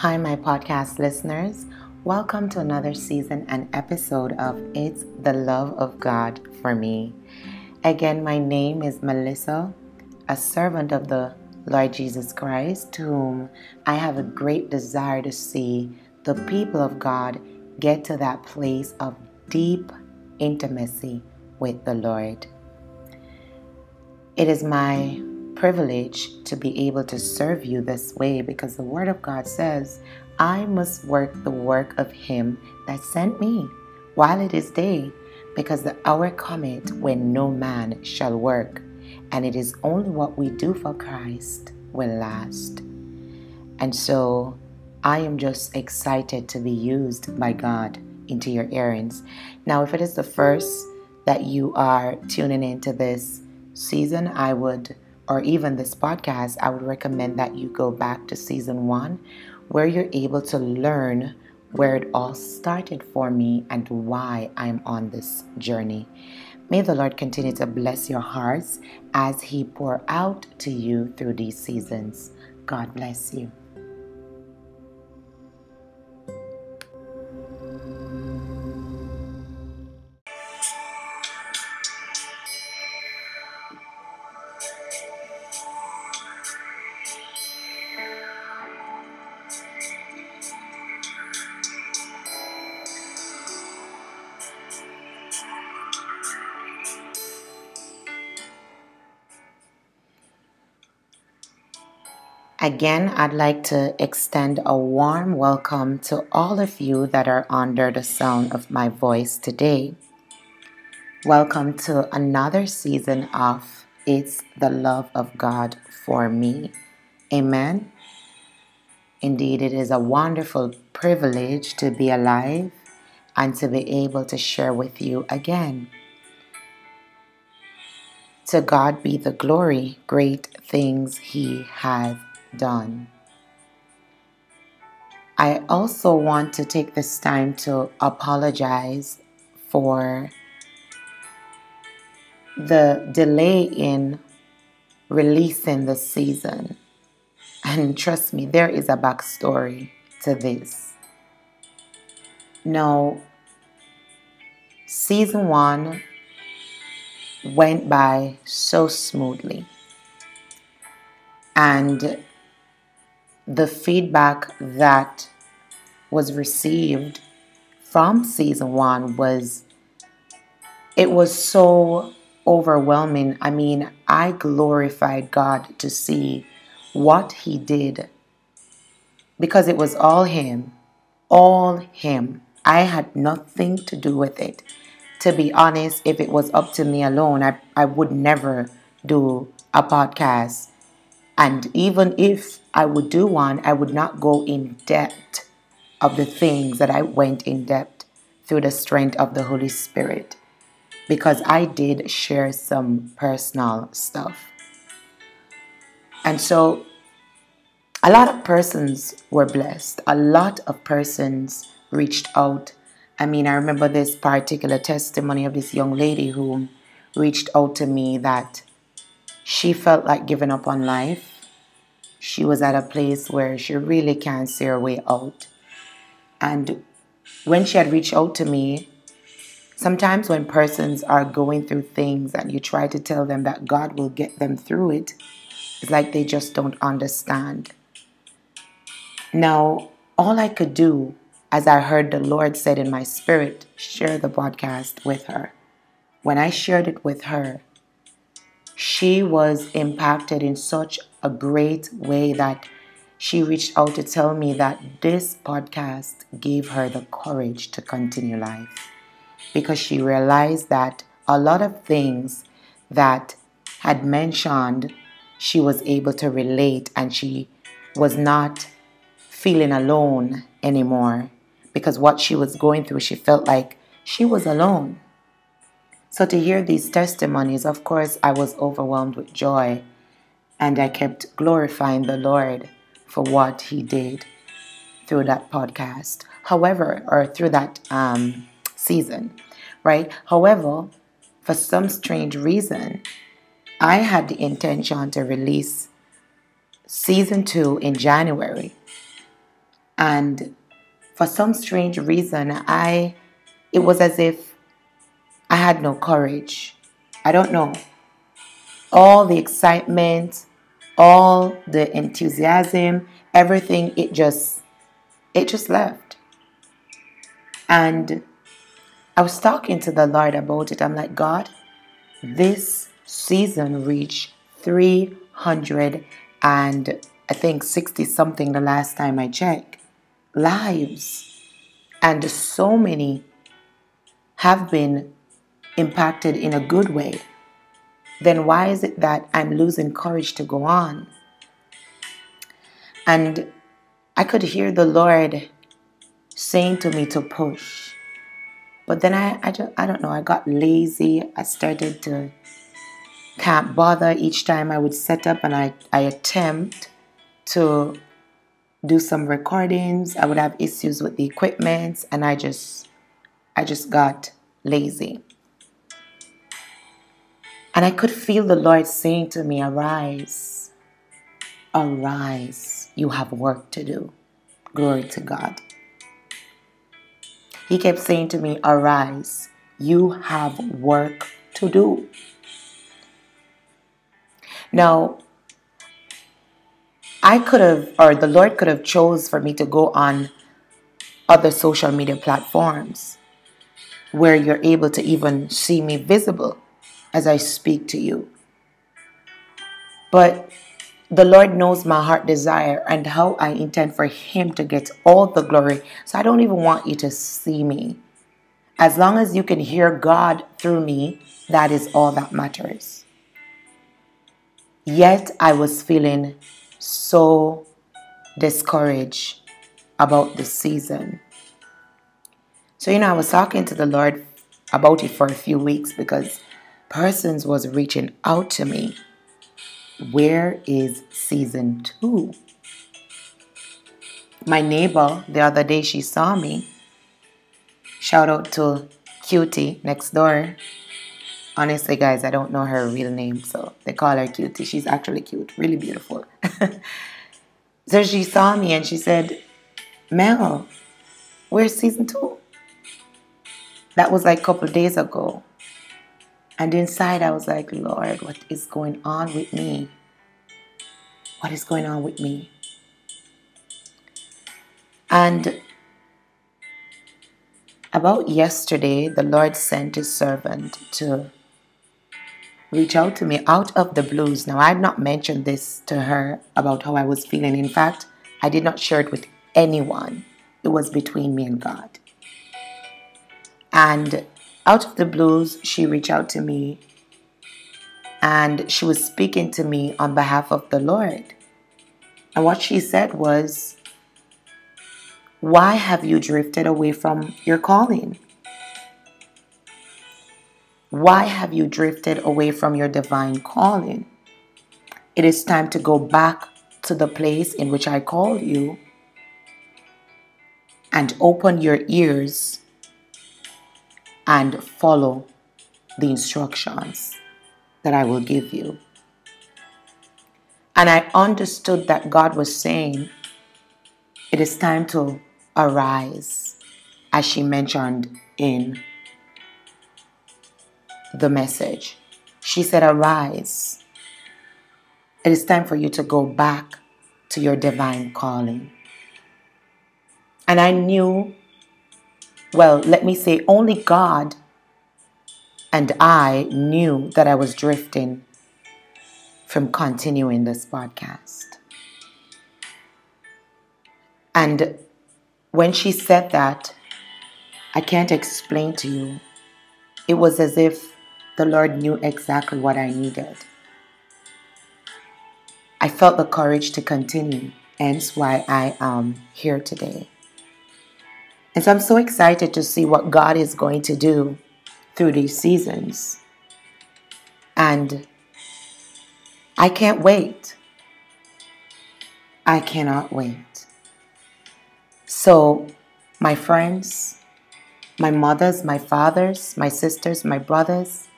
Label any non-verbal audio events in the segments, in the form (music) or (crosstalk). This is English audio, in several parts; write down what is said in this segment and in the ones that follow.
Hi, my podcast listeners. Welcome to another season and episode of It's the Love of God for Me. Again, my name is Melissa, a servant of the Lord Jesus Christ, to whom I have a great desire to see the people of God get to that place of deep intimacy with the Lord. It is my privilege to be able to serve you this way because the Word of God says, I must work the work of Him that sent me while it is day, because the hour cometh when no man shall work, and it is only what we do for Christ will last. And so I am just excited to be used by God into your errands. Now, if it is the first that you are tuning into this season, I would or even this podcast, I would recommend that you go back to season one where you're able to learn where it all started for me and why I'm on this journey. May the Lord continue to bless your hearts as He pour out to you through these seasons. God bless you. Again, I'd like to extend a warm welcome to all of you that are under the sound of my voice today. Welcome to another season of It's the Love of God for Me. Amen. Indeed, it is a wonderful privilege to be alive and to be able to share with you again. To God be the glory, great things He has done. I also want to take this time to apologize for the delay in releasing the season. And trust me, there is a backstory to this. Now, season one went by so smoothly. And the feedback that was received from season one was it was so overwhelming. I mean, I glorified God to see what He did because it was all Him, all Him. I had nothing to do with it. To be honest, if it was up to me alone, I, I would never do a podcast and even if I would do one, I would not go in depth of the things that I went in depth through the strength of the Holy Spirit because I did share some personal stuff. And so a lot of persons were blessed. A lot of persons reached out. I mean, I remember this particular testimony of this young lady who reached out to me that she felt like giving up on life. She was at a place where she really can't see her way out. And when she had reached out to me, sometimes when persons are going through things and you try to tell them that God will get them through it, it's like they just don't understand. Now, all I could do, as I heard the Lord said in my spirit, share the podcast with her. When I shared it with her, she was impacted in such a great way that she reached out to tell me that this podcast gave her the courage to continue life because she realized that a lot of things that had mentioned she was able to relate and she was not feeling alone anymore because what she was going through she felt like she was alone so, to hear these testimonies, of course, I was overwhelmed with joy and I kept glorifying the Lord for what He did through that podcast. However, or through that um, season, right? However, for some strange reason, I had the intention to release season two in January. And for some strange reason, I it was as if I had no courage. I don't know. All the excitement, all the enthusiasm, everything it just it just left. And I was talking to the Lord about it. I'm like, God, this season reached 300 and I think 60 something the last time I checked lives. And so many have been impacted in a good way. Then why is it that I'm losing courage to go on? And I could hear the Lord saying to me to push. But then I, I, just, I don't know, I got lazy. I started to can't bother each time I would set up and I, I attempt to do some recordings. I would have issues with the equipment and I just I just got lazy. And I could feel the Lord saying to me, Arise, arise, you have work to do. Glory to God. He kept saying to me, Arise, you have work to do. Now, I could have, or the Lord could have chose for me to go on other social media platforms where you're able to even see me visible as I speak to you. But the Lord knows my heart desire and how I intend for Him to get all the glory. So I don't even want you to see me. As long as you can hear God through me, that is all that matters. Yet I was feeling so discouraged about the season. So, you know, I was talking to the Lord about it for a few weeks because persons was reaching out to me. Where is season two? My neighbor, the other day, she saw me. Shout out to Cutie next door. Honestly, guys, I don't know her real name, so they call her Cutie. She's actually cute, really beautiful. (laughs) so she saw me and she said, Mel, where's season two? That was like a couple days ago. And inside, I was like, Lord, what is going on with me? What is going on with me? And about yesterday, the Lord sent his servant to reach out to me out of the blues. Now, I had not mentioned this to her about how I was feeling. In fact, I did not share it with anyone, it was between me and God. And out of the blues, she reached out to me and she was speaking to me on behalf of the Lord. And what she said was, Why have you drifted away from your calling? Why have you drifted away from your divine calling? It is time to go back to the place in which I called you and open your ears and follow the instructions that I will give you. And I understood that God was saying, It is time to arise, as she mentioned in the message. She said, Arise. It is time for you to go back to your divine calling. And I knew, well, let me say, only God and I knew that I was drifting from continuing this podcast. And when she said that, I can't explain to you. It was as if the Lord knew exactly what I needed. I felt the courage to continue, hence why I am here today. And so I'm so excited to see what God is going to do through these seasons. And I can't wait. I cannot wait. So, my friends, my mothers, my fathers, my sisters, my brothers,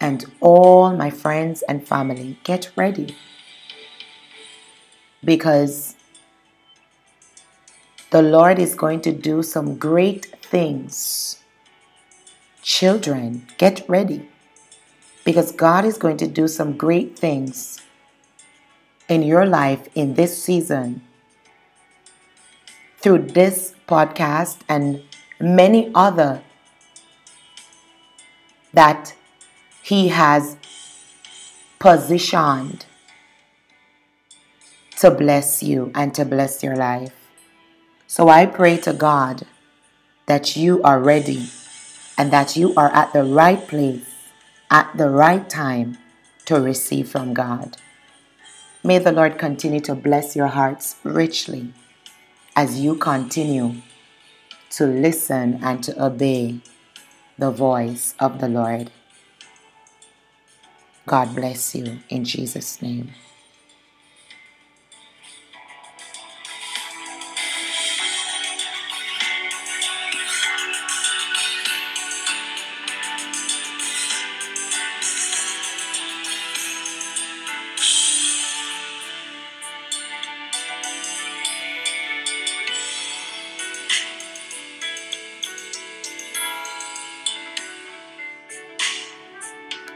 and all my friends and family, get ready. Because The Lord is going to do some great things. Children, get ready because God is going to do some great things in your life in this season through this podcast and many other that he has positioned to bless you and to bless your life. So I pray to God that you are ready and that you are at the right place at the right time to receive from God. May the Lord continue to bless your hearts richly as you continue to listen and to obey the voice of the Lord. God bless you in Jesus' name.